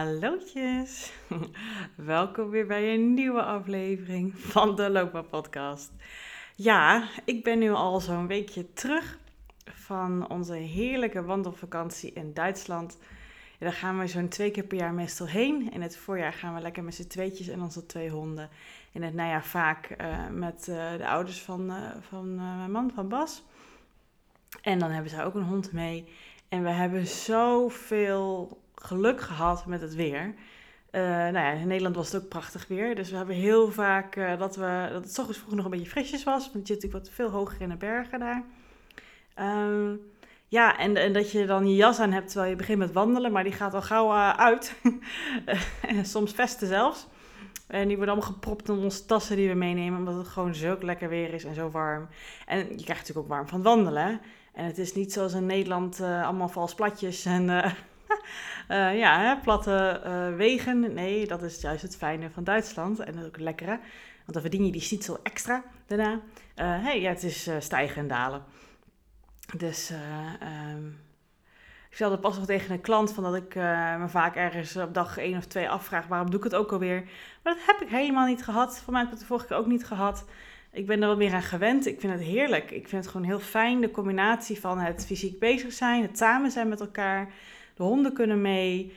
Hallootjes! Welkom weer bij een nieuwe aflevering van de Loopbaan Podcast. Ja, ik ben nu al zo'n weekje terug van onze heerlijke wandelvakantie in Duitsland. Daar gaan we zo'n twee keer per jaar meestal heen. In het voorjaar gaan we lekker met z'n tweetjes en onze twee honden. In het najaar vaak uh, met uh, de ouders van, uh, van mijn man, van Bas. En dan hebben ze ook een hond mee. En we hebben zoveel geluk gehad met het weer. Uh, nou ja, in Nederland was het ook prachtig weer. Dus we hebben heel vaak uh, dat, we, dat het ochtends vroeg nog een beetje frisjes was. Want je zit natuurlijk wat veel hoger in de bergen daar. Um, ja, en, en dat je dan je jas aan hebt terwijl je begint met wandelen. Maar die gaat al gauw uh, uit. soms vesten zelfs. En die worden allemaal gepropt in onze tassen die we meenemen. Omdat het gewoon zo lekker weer is en zo warm. En je krijgt natuurlijk ook warm van wandelen. En het is niet zoals in Nederland allemaal vals platjes en... Uh, ja, hè, platte uh, wegen. Nee, dat is juist het fijne van Duitsland. En dat is ook het lekkere. Want dan verdien je die schnitzel extra daarna. Uh, hey, ja, het is stijgen en dalen. Dus um, ik stelde pas nog tegen een klant van dat ik me vaak ergens op dag één of twee afvraag... waarom doe ik het ook alweer? Maar dat heb ik helemaal niet gehad. Voor mij heb ik het de vorige keer ook niet gehad. Ik ben er wat meer aan gewend. Ik vind het heerlijk. Ik vind het gewoon heel fijn. De combinatie van het fysiek bezig zijn, het samen zijn met elkaar... De honden kunnen mee.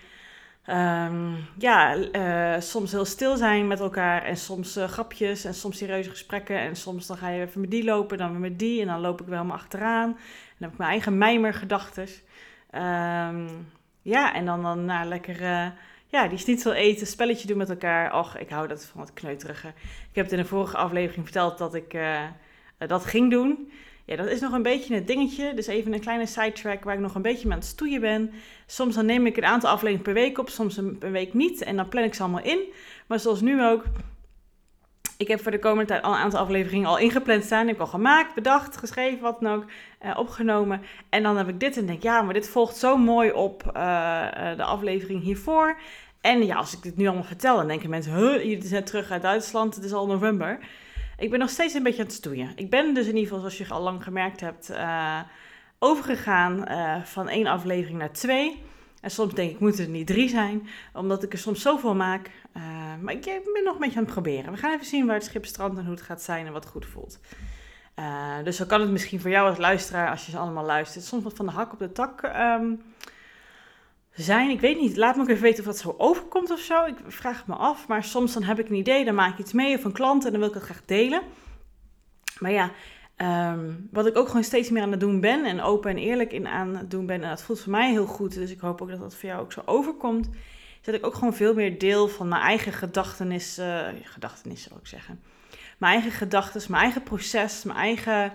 Um, ja, uh, soms heel stil zijn met elkaar en soms uh, grapjes en soms serieuze gesprekken. En soms dan ga je even met die lopen, dan weer met die en dan loop ik wel helemaal achteraan. En dan heb ik mijn eigen mijmergedachten. Um, ja, en dan, dan nou, lekker uh, ja, die schnitzel eten, spelletje doen met elkaar. Och, ik hou dat van het kneuterige. Ik heb het in de vorige aflevering verteld dat ik dat ging doen. Ja, dat is nog een beetje het dingetje. Dus even een kleine sidetrack waar ik nog een beetje mee aan het stoeien ben. Soms dan neem ik een aantal afleveringen per week op, soms een, week niet. En dan plan ik ze allemaal in. Maar zoals nu ook. Ik heb voor de komende tijd al een aantal afleveringen al ingepland staan. Ik heb al gemaakt, bedacht, geschreven, wat dan ook, uh, opgenomen. En dan heb ik dit en denk, ja, maar dit volgt zo mooi op uh, uh, de aflevering hiervoor. En ja, als ik dit nu allemaal vertel, dan denken mensen, huh, je bent terug uit Duitsland, het is al november. Ik ben nog steeds een beetje aan het stoeien. Ik ben dus in ieder geval, zoals je al lang gemerkt hebt, uh, overgegaan uh, van één aflevering naar twee. En soms denk ik, moeten er niet drie zijn, omdat ik er soms zoveel maak. Uh, maar ik ben nog een beetje aan het proberen. We gaan even zien waar het schip strandt en hoe het gaat zijn en wat goed voelt. dus zo kan het misschien voor jou als luisteraar, als je ze allemaal luistert, soms wat van de hak op de tak um, zijn. Ik weet niet, laat me ook even weten of dat zo overkomt of zo. Ik vraag het me af, maar soms dan heb ik een idee, dan maak ik iets mee of een klant en dan wil ik het graag delen. Maar ja, um, wat ik ook gewoon steeds meer aan het doen ben en open en eerlijk in aan het doen ben, en dat voelt voor mij heel goed, dus ik hoop ook dat dat voor jou ook zo overkomt, is dat ik ook gewoon veel meer deel van mijn eigen gedachtenis, uh, gedachtenis zou ik zeggen. Mijn eigen gedachten, mijn eigen proces, mijn eigen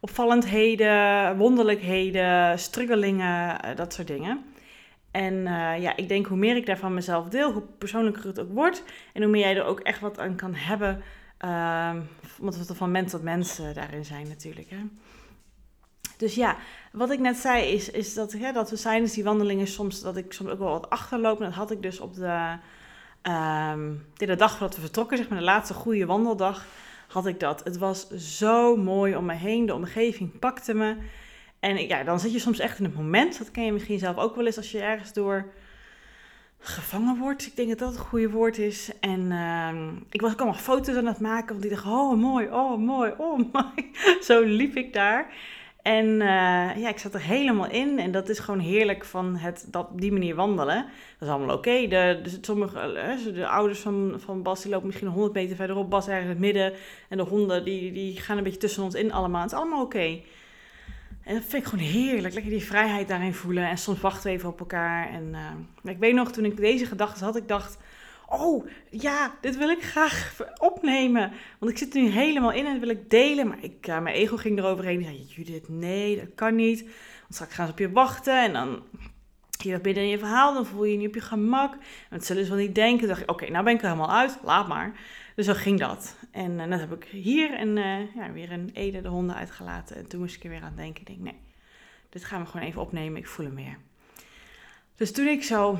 opvallendheden, wonderlijkheden, struggelingen, uh, dat soort dingen. En uh, ja, ik denk hoe meer ik daarvan mezelf deel, hoe persoonlijker het ook wordt. En hoe meer jij er ook echt wat aan kan hebben. Uh, omdat we van mens tot mens uh, daarin zijn natuurlijk. Hè. Dus ja, wat ik net zei is, is dat, hè, dat we tijdens die wandelingen soms, dat ik soms ook wel wat achterloop. En dat had ik dus op de, um, de dag voordat we vertrokken, zeg maar de laatste goede wandeldag, had ik dat. Het was zo mooi om me heen, de omgeving pakte me. En ja, dan zit je soms echt in het moment. Dat ken je misschien zelf ook wel eens als je ergens door gevangen wordt. Ik denk dat dat het goede woord is. En uh, ik was ook allemaal foto's aan het maken. Want ik dacht, oh mooi, oh mooi, oh mooi. Zo liep ik daar. En uh, ja, ik zat er helemaal in. En dat is gewoon heerlijk van het dat, die manier wandelen. Dat is allemaal oké. De, de, sommige, uh, de ouders van, van Bas die lopen misschien 100 meter verderop. Bas ergens in het midden. En de honden die, die gaan een beetje tussen ons in allemaal. Het is allemaal oké. En dat vind ik gewoon heerlijk. Lekker die vrijheid daarin voelen. En soms wachten we even op elkaar. En uh, ik weet nog, toen ik deze gedachten had, ik dacht... Oh, ja, dit wil ik graag opnemen. Want ik zit nu helemaal in en wil ik delen. Maar ik, uh, mijn ego ging eroverheen. Die zei, Judith, nee, dat kan niet. Want straks gaan ze op je wachten. En dan je dat binnen in je verhaal. Dan voel je je niet op je gemak. Dat zullen ze wel niet denken. Dacht ik, oké, nou ben ik er helemaal uit. Laat maar. Dus zo ging dat. En uh, heb ik hier en, uh, ja, weer een Ede de honden uitgelaten. En toen moest ik er weer aan denken. Ik denk, nee, dit gaan we gewoon even opnemen. Ik voel hem meer. Dus toen ik zo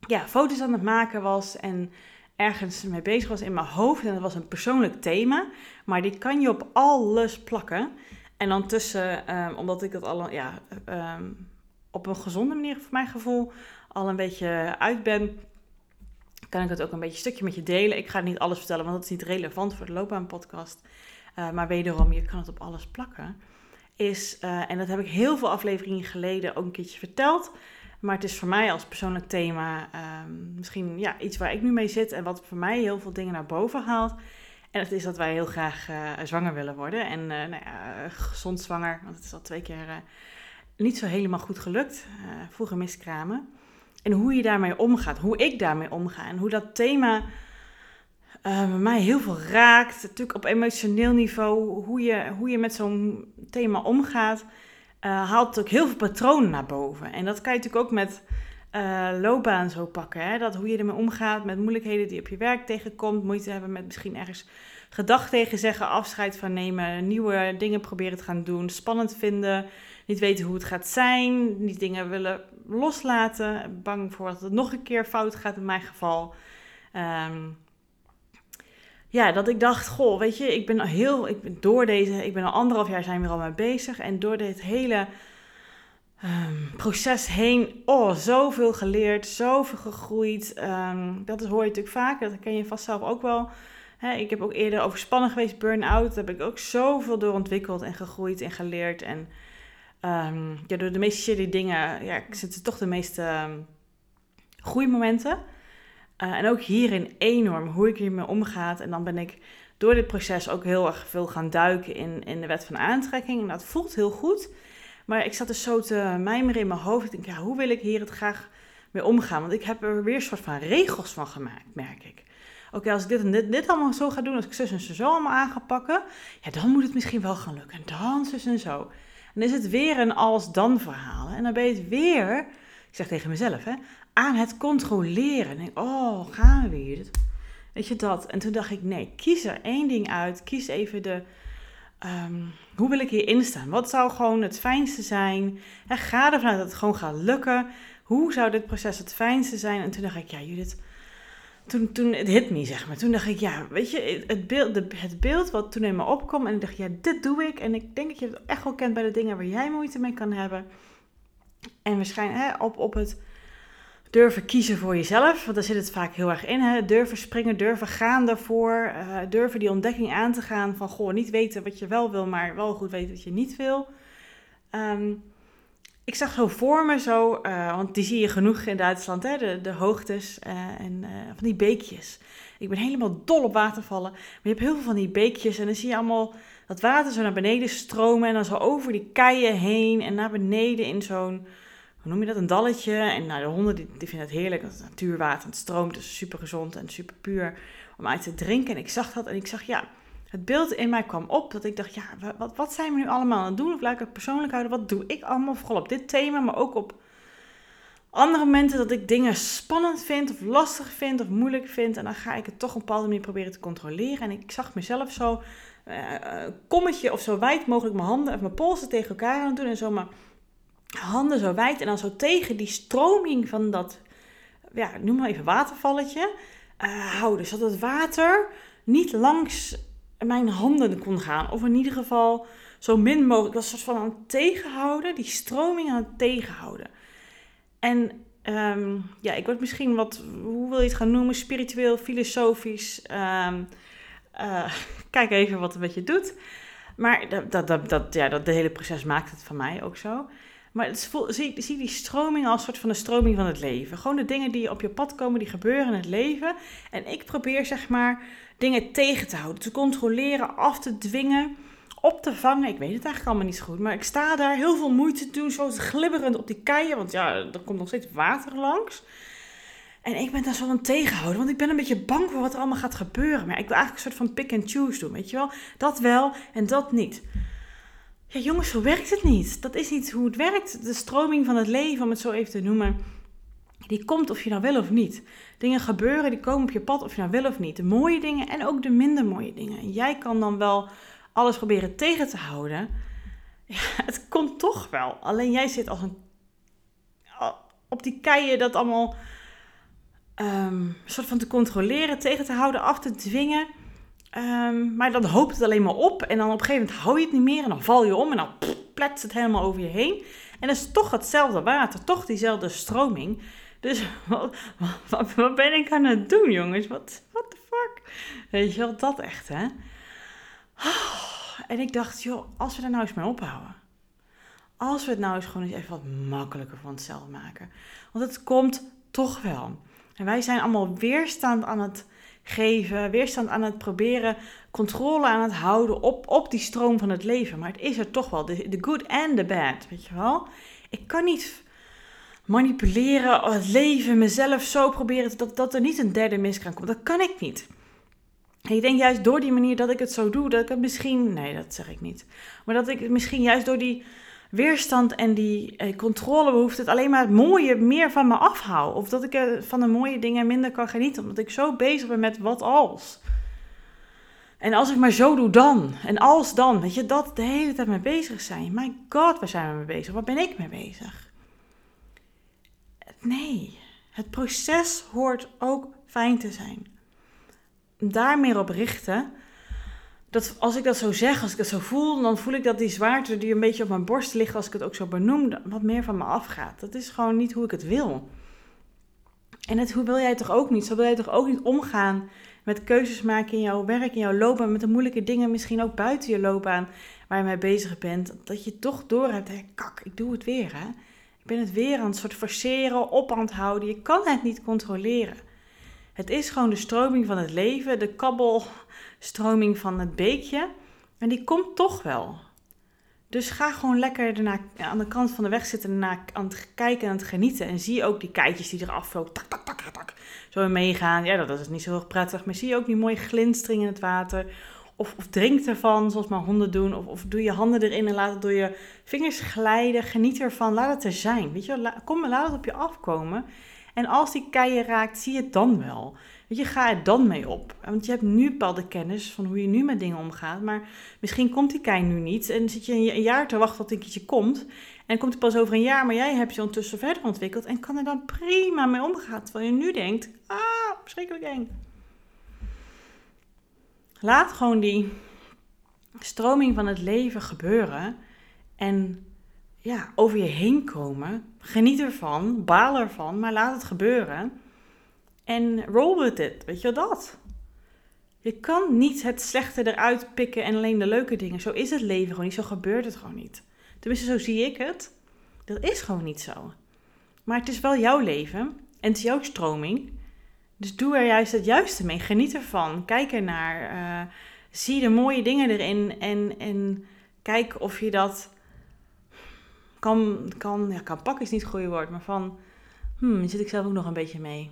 ja, foto's aan het maken was en ergens mee bezig was in mijn hoofd. En dat was een persoonlijk thema. Maar die kan je op alles plakken. En dan tussen, um, omdat ik dat al ja, um, op een gezonde manier voor mijn gevoel al een beetje uit ben, kan ik het ook een beetje stukje met je delen. Ik ga niet alles vertellen, want dat is niet relevant voor de loopbaanpodcast. Uh, maar wederom, je kan het op alles plakken. Is, uh, en dat heb ik heel veel afleveringen geleden ook een keertje verteld. Maar het is voor mij als persoonlijk thema um, misschien ja, iets waar ik nu mee zit en wat voor mij heel veel dingen naar boven haalt. En dat is dat wij heel graag uh, zwanger willen worden. En nou ja, gezond zwanger, want het is al twee keer niet zo helemaal goed gelukt. vroeger miskramen. En hoe je daarmee omgaat, hoe ik daarmee omga en hoe dat thema mij heel veel raakt. Natuurlijk op emotioneel niveau, hoe je, hoe je met zo'n thema omgaat, haalt ook heel veel patronen naar boven. En dat kan je natuurlijk ook met uh, loopbaan zo pakken. Hè? Dat hoe je ermee omgaat met moeilijkheden die op je werk tegenkomt. Moeite hebben met misschien ergens gedag tegen zeggen, afscheid van nemen. Nieuwe dingen proberen te gaan doen. Spannend vinden. Niet weten hoe het gaat zijn. Niet dingen willen loslaten. Bang voor dat het nog een keer fout gaat in mijn geval. Um, ja, dat ik dacht, goh, weet je, ik ben heel, ik ben door deze, ik ben al anderhalf jaar zijn we er al mee bezig. En door dit hele um, proces heen. Oh, zoveel geleerd, zoveel gegroeid. Um, dat hoor je natuurlijk vaak, dat ken je vast zelf ook wel. ik heb ook eerder overspannen geweest, burn-out. Daar heb ik ook zoveel door ontwikkeld en gegroeid en geleerd. En um, ja, door de meeste shitty dingen ja, zitten toch de meeste um, groeimomenten. Uh, en ook hierin enorm hoe ik hiermee omgaat. En dan ben ik door dit proces ook heel erg veel gaan duiken in, in de wet van aantrekking. En dat voelt heel goed. Maar ik zat dus zo te mijmeren in mijn hoofd. Ik denk, ja, hoe wil ik hier het graag mee omgaan? Want ik heb er weer een soort van regels van gemaakt, merk ik. Oké, als ik dit en dit, dit allemaal zo ga doen, als ik zus en zo allemaal aan ga pakken, ja, dan moet het misschien wel gaan lukken. En dan zus en zo. En dan is het weer een als-dan verhaal. En dan ben je het weer, ik zeg tegen mezelf, hè, aan het controleren. En denk, oh, gaan we weer. Weet je dat? En toen dacht ik, nee, kies er één ding uit. Kies even de, Um, hoe wil ik hierin staan? Wat zou gewoon het fijnste zijn? He, ga ervan uit dat het gewoon gaat lukken. Hoe zou dit proces het fijnste zijn? En toen dacht ik, ja Judith, toen, toen het hit me zeg maar. Toen dacht ik, ja, weet je, het beeld, de, het beeld wat toen in me opkwam. En ik dacht, ja, dit doe ik. En ik denk dat je het echt wel kent bij de dingen waar jij moeite mee kan hebben. En waarschijnlijk hè, op, op het durven kiezen voor jezelf. Want daar zit het vaak heel erg in. Hè? Durven springen, durven gaan daarvoor. Uh, durven die ontdekking aan te gaan van goh, niet weten wat je wel wil, maar wel goed weten wat je niet wil. Um, ik zag zo voor me zo, uh, want die zie je genoeg in Duitsland, hè? De, de hoogtes uh, en van die beekjes. Ik ben helemaal dol op watervallen. Maar je hebt heel veel van die beekjes en dan zie je allemaal dat water zo naar beneden stromen en dan zo over die keien heen en naar beneden in zo'n hoe noem je dat, een dalletje. En nou, de honden die, vinden het heerlijk, het natuurwater, het stroomt, dus super gezond en super puur om uit te drinken. En ik zag dat en ik zag, ja, het beeld in mij kwam op dat ik dacht, ja, wat, wat zijn we nu allemaal aan het doen? Of laat ik het persoonlijk houden, wat doe ik allemaal? Vooral op dit thema, maar ook op andere momenten dat ik dingen spannend vind of lastig vind of moeilijk vind. En dan ga ik het toch op een bepaalde manier proberen te controleren. En ik zag mezelf zo, uh, kommetje of zo wijd mogelijk mijn handen of mijn polsen tegen elkaar aan het doen. En zo maar handen zo wijd en dan zo tegen die stroming van dat, ja, noem maar even watervalletje, uh, houden. Zodat het water niet langs mijn handen kon gaan. Of in ieder geval zo min mogelijk. Dat soort van aan het tegenhouden, die stroming aan het tegenhouden. En um, ja, ik word misschien wat, hoe wil je het gaan noemen, spiritueel, filosofisch. Um, uh, kijk even wat het met je doet. Maar dat, dat, dat, ja, dat de hele proces maakt het van mij ook zo. Maar het zie, zie die stroming als soort van de stroming van het leven. Gewoon de dingen die op je pad komen, die gebeuren in het leven. En ik probeer zeg maar dingen tegen te houden, te controleren, af te dwingen, op te vangen. Ik weet het eigenlijk allemaal niet zo goed. Maar ik sta daar heel veel moeite te doen, zo glibberend op die keien. Want ja, er komt nog steeds water langs. En ik ben daar zo aan tegenhouden, want ik ben een beetje bang voor wat er allemaal gaat gebeuren. Maar ik wil eigenlijk een soort van pick and choose doen, weet je wel. Dat wel en dat niet. Ja, jongens, zo werkt het niet. Dat is niet hoe het werkt. De stroming van het leven, om het zo even te noemen, die komt of je nou wil of niet. Dingen gebeuren, die komen op je pad of je nou wil of niet. De mooie dingen en ook de minder mooie dingen. En jij kan dan wel alles proberen tegen te houden. Ja, het komt toch wel. Alleen jij zit als een. op die keien dat allemaal. Um, soort van te controleren, tegen te houden, af te dwingen. Um, maar dan hoopt het alleen maar op. En dan op een gegeven moment hou je het niet meer. En dan val je om. En dan pletst het helemaal over je heen. En dat is toch hetzelfde water. Toch diezelfde stroming. Dus wat, wat, wat, ben ik aan het doen, jongens? Wat what the fuck? Weet je wel, dat echt, hè? En ik dacht, joh, als we er nou eens mee ophouden. Als we het nou eens gewoon eens even wat makkelijker voor onszelf maken. Want het komt toch wel. En wij zijn allemaal weerstand aan het geven, weerstand aan het proberen, controle aan het houden op, op die stroom van het leven. Maar het is er toch wel, de, good and the bad, weet je wel. Ik kan niet manipuleren, het leven, mezelf zo proberen dat, dat er niet een derde miskraam komt. Dat kan ik niet. En ik denk juist door die manier dat ik het zo doe, dat ik het misschien, nee dat zeg ik niet, maar dat ik misschien juist door die weerstand en die eh, controlebehoefte het alleen maar het mooie meer van me afhoud. Of dat ik er van de mooie dingen minder kan genieten, omdat ik zo bezig ben met wat als. En als ik maar zo doe dan, en als dan, weet je, dat de hele tijd mee bezig zijn. My god, waar zijn we mee bezig? Waar ben ik mee bezig? Nee, het proces hoort ook fijn te zijn. Daar meer op richten dat als ik dat zo zeg, als ik dat zo voel, dan voel ik dat die zwaarte die een beetje op mijn borst ligt, als ik het ook zo benoem, wat meer van me afgaat. Dat is gewoon niet hoe ik het wil. En het, hoe wil jij toch ook niet? Zo wil jij toch ook niet omgaan met keuzes maken in jouw werk, in jouw loopbaan, met de moeilijke dingen, misschien ook buiten je loopbaan waar je mee bezig bent. Dat je toch door hebt, hè, kak, ik doe het weer hè. Ik ben het weer aan het soort forceren, op aan het houden. Je kan het niet controleren. Het is gewoon de stroming van het leven, de kabbelstroming van het beekje. En die komt toch wel. Dus ga gewoon lekker ernaar, aan de kant van de weg zitten en aan het kijken en aan het genieten. En zie ook die keitjes die eraf vlogen. Tak, tak, tak, tak. Zo meegaan. Ja, dat is niet zo heel prettig. Maar zie ook die mooie glinstering in het water. Of, of drink ervan, zoals mijn honden doen. Of, of doe je handen erin en laat het door je vingers glijden. Geniet ervan. Laat het er zijn. Weet je, kom, laat het op je afkomen. En als die kei raakt, zie je het dan wel. Weet je, ga er dan mee op. Want je hebt nu bepaalde kennis van hoe je nu met dingen omgaat. Maar misschien komt die kei nu niet. En zit je een jaar te wachten tot een keertje komt. En komt het pas over een jaar, maar jij hebt je ondertussen verder ontwikkeld. En kan er dan prima mee omgaan. Terwijl je nu denkt, ah, verschrikkelijk eng. Laat gewoon die stroming van het leven gebeuren. En ja, over je heen komen. Geniet ervan, baal ervan, maar laat het gebeuren. En roll with it, weet je dat? Je kan niet het slechte eruit pikken en alleen de leuke dingen. Zo is het leven gewoon niet, zo gebeurt het gewoon niet. Tenminste, zo zie ik het. Dat is gewoon niet zo. Maar het is wel jouw leven en het is jouw stroming. Dus doe er juist het juiste mee. Geniet ervan. Kijk ernaar. Uh, zie de mooie dingen erin. En, en kijk of je dat kan, kan, ja, kan pakken is niet het goede woord, maar van, hmm, zit ik zelf ook nog een beetje mee.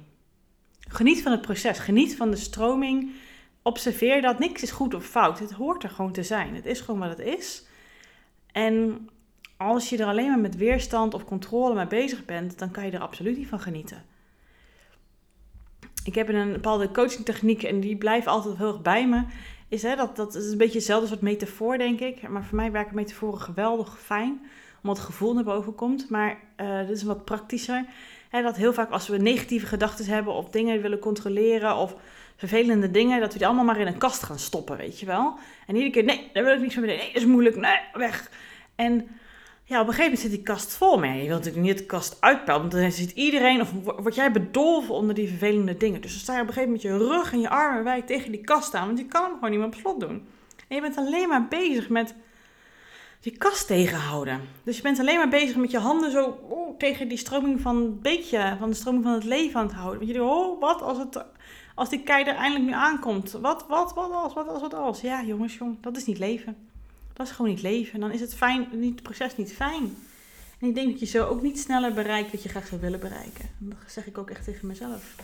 Geniet van het proces, geniet van de stroming. Observeer dat niks is goed of fout. Het hoort er gewoon te zijn. Het is gewoon wat het is. En als je er alleen maar met weerstand of controle mee bezig bent, dan kan je er absoluut niet van genieten. Ik heb een bepaalde coachingtechniek en die blijft altijd heel erg bij me. Is, hè, dat, dat is een beetje hetzelfde soort metafoor, denk ik. Maar voor mij werken metaforen geweldig fijn omdat het gevoel naar boven komt. Maar uh, dit is wat praktischer. Hè, dat heel vaak als we negatieve gedachten hebben of dingen willen controleren of vervelende dingen, dat we die allemaal maar in een kast gaan stoppen, weet je wel. En iedere keer, nee, daar wil ik niks meer Nee, dat is moeilijk. Nee, weg. En ja, op een gegeven moment zit die kast vol. Maar je wilt natuurlijk niet de kast uitpellen, want dan zit iedereen, of word jij bedolven onder die vervelende dingen. Dus dan sta je op een gegeven moment je rug en je armen wijd tegen die kast aan, want je kan hem gewoon niet meer op slot doen. En je bent alleen maar bezig met die kast tegenhouden. Dus je bent alleen maar bezig met je handen zo oh, tegen die stroming van het beekje, van de stroming van het leven aan te houden. Want je denkt, oh, wat als, het, als die kei er eindelijk nu aankomt? Wat, wat, wat als, wat als, wat als? Ja, jongens, jong, dat is niet leven. Dat is gewoon niet leven. Dan is het, fijn, het proces niet fijn. En ik denk dat je zo ook niet sneller bereikt wat je graag zou willen bereiken. Dat zeg ik ook echt tegen mezelf.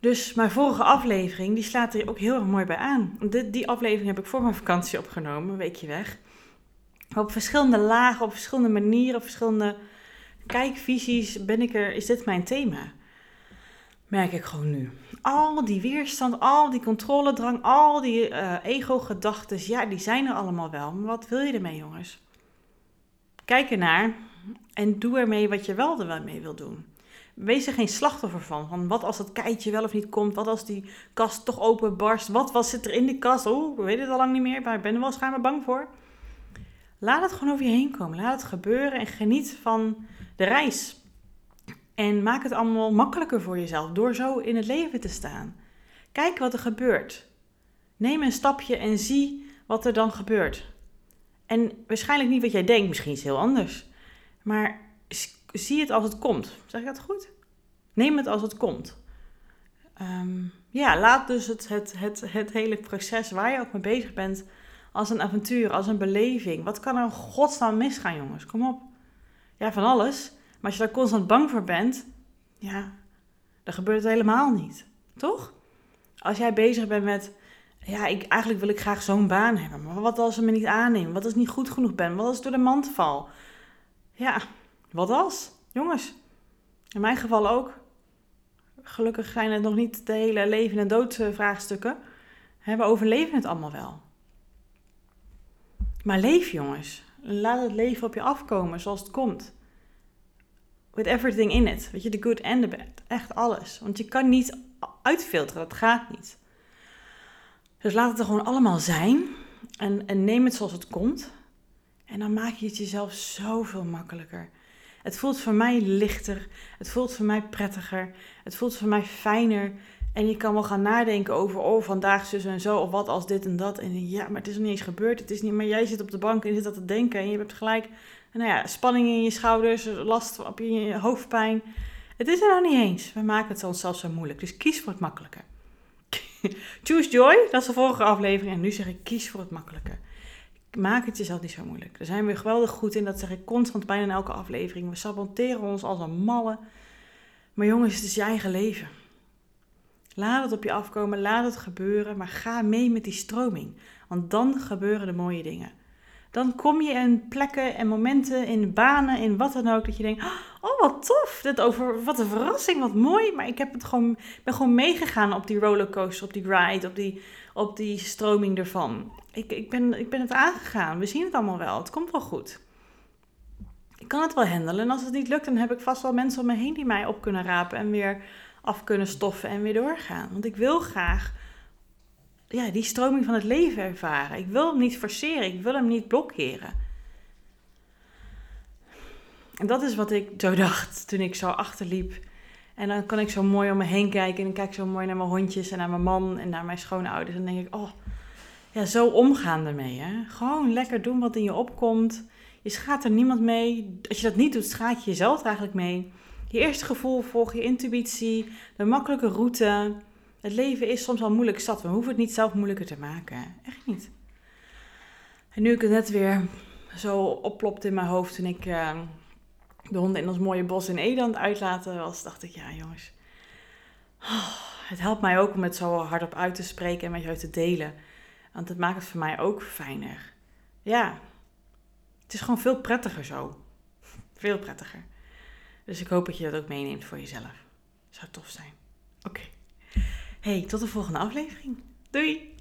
Dus mijn vorige aflevering, die slaat er ook heel erg mooi bij aan. Die aflevering heb ik voor mijn vakantie opgenomen, een weekje weg. Op verschillende lagen, op verschillende manieren, op verschillende kijkvisies ben ik er, is dit mijn thema. Merk ik gewoon nu. Al die weerstand, al die controledrang, al die uh, ego-gedachten, ja, die zijn er allemaal wel. Maar wat wil je ermee, jongens? Kijk ernaar en doe ermee wat je wel er mee wil doen. Wees er geen slachtoffer van. Van wat als dat keitje wel of niet komt? Wat als die kast toch open barst? Wat was zit er in die kast? Oh, we weten het al lang niet meer, maar ik ben er wel schijnbaar bang voor. Laat het gewoon over je heen komen. Laat het gebeuren en geniet van de reis. En maak het allemaal makkelijker voor jezelf door zo in het leven te staan. Kijk wat er gebeurt. Neem een stapje en zie wat er dan gebeurt. En waarschijnlijk niet wat jij denkt, misschien is heel anders. Maar zie het als het komt. Zeg ik dat goed? Neem het als het komt. Ehm, ja, laat dus het, het, het, het hele proces waar je ook mee bezig bent als een avontuur, als een beleving. Wat kan er godsnaam misgaan, jongens? Kom op. Ja, van alles. Maar als je daar constant bang voor bent, ja, dan gebeurt het helemaal niet. Toch? Als jij bezig bent met, ja, ik, eigenlijk wil ik graag zo'n baan hebben. Maar wat als ze me niet aannemen? Wat als ik niet goed genoeg ben? Wat als ik door de mand val? Ja, wat als? Jongens, in mijn geval ook. Gelukkig zijn het nog niet de hele leven- en dood vraagstukken. We overleven het allemaal wel. Maar leef, jongens. Laat het leven op je afkomen zoals het komt. With everything in it. Weet je, the good and the bad. Echt alles. Want je kan niet uitfilteren, dat gaat niet. Dus laat het er gewoon allemaal zijn. En, en neem het zoals het komt. En dan maak je het jezelf zoveel makkelijker. Het voelt voor mij lichter. Het voelt voor mij prettiger. Het voelt voor mij fijner. En je kan wel gaan nadenken over, oh, vandaag zus en zo, of wat als dit en dat. En ja, maar het is nog niet eens gebeurd. Het is niet, maar jij zit op de bank en je zit dat te denken. En je hebt gelijk, nou ja, spanning in je schouders, last op je hoofdpijn. Het is er nog niet eens. We maken het onszelf zo moeilijk. Dus kies voor het makkelijke. Choose joy, dat is de vorige aflevering. En nu zeg ik, kies voor het makkelijke. Maak het jezelf niet zo moeilijk. Daar zijn we geweldig goed in. Dat zeg ik constant bijna in elke aflevering. We saboteren ons als een malle. Maar jongens, het is je eigen leven. Laat het op je afkomen, laat het gebeuren, maar ga mee met die stroming. Want dan gebeuren de mooie dingen. Dan kom je in plekken en momenten, in banen, in wat dan ook, dat je denkt: Oh, wat tof! Dit over, wat een verrassing, wat mooi. Maar ik heb het gewoon, ben gewoon meegegaan op die rollercoaster, op die ride, op die, op die stroming ervan. Ik, ik, ben, ik ben het aangegaan. We zien het allemaal wel. Het komt wel goed. Ik kan het wel handelen. En als het niet lukt, dan heb ik vast wel mensen om me heen die mij op kunnen rapen en weer af kunnen stoffen en weer doorgaan. Want ik wil graag ja, die stroming van het leven ervaren. Ik wil hem niet forceren, ik wil hem niet blokkeren. En dat is wat ik zo dacht toen ik zo achterliep. En dan kan ik zo mooi om me heen kijken en dan kijk ik zo mooi naar mijn hondjes en naar mijn man en naar mijn schoonouders. En dan denk ik, oh, ja, zo omgaan ermee. Hè? Gewoon lekker doen wat in je opkomt. Je schaadt er niemand mee. Als je dat niet doet, schaat je jezelf eigenlijk mee. Je eerste gevoel volg, je intuïtie, de makkelijke route. Het leven is soms wel moeilijk zat. We hoeven het niet zelf moeilijker te maken. Echt niet. En nu ik het net weer zo opplopte in mijn hoofd toen ik uh, de honden in ons mooie bos in Edand uitlaten was, dacht ik, ja jongens, oh, het helpt mij ook om het zo hardop uit te spreken en met jou te delen. Want het maakt het voor mij ook fijner. Ja, het is gewoon veel prettiger zo. Veel prettiger. Dus ik hoop dat je dat ook meeneemt voor jezelf. Zou tof zijn. Oké. Hey, tot de volgende aflevering. Doei!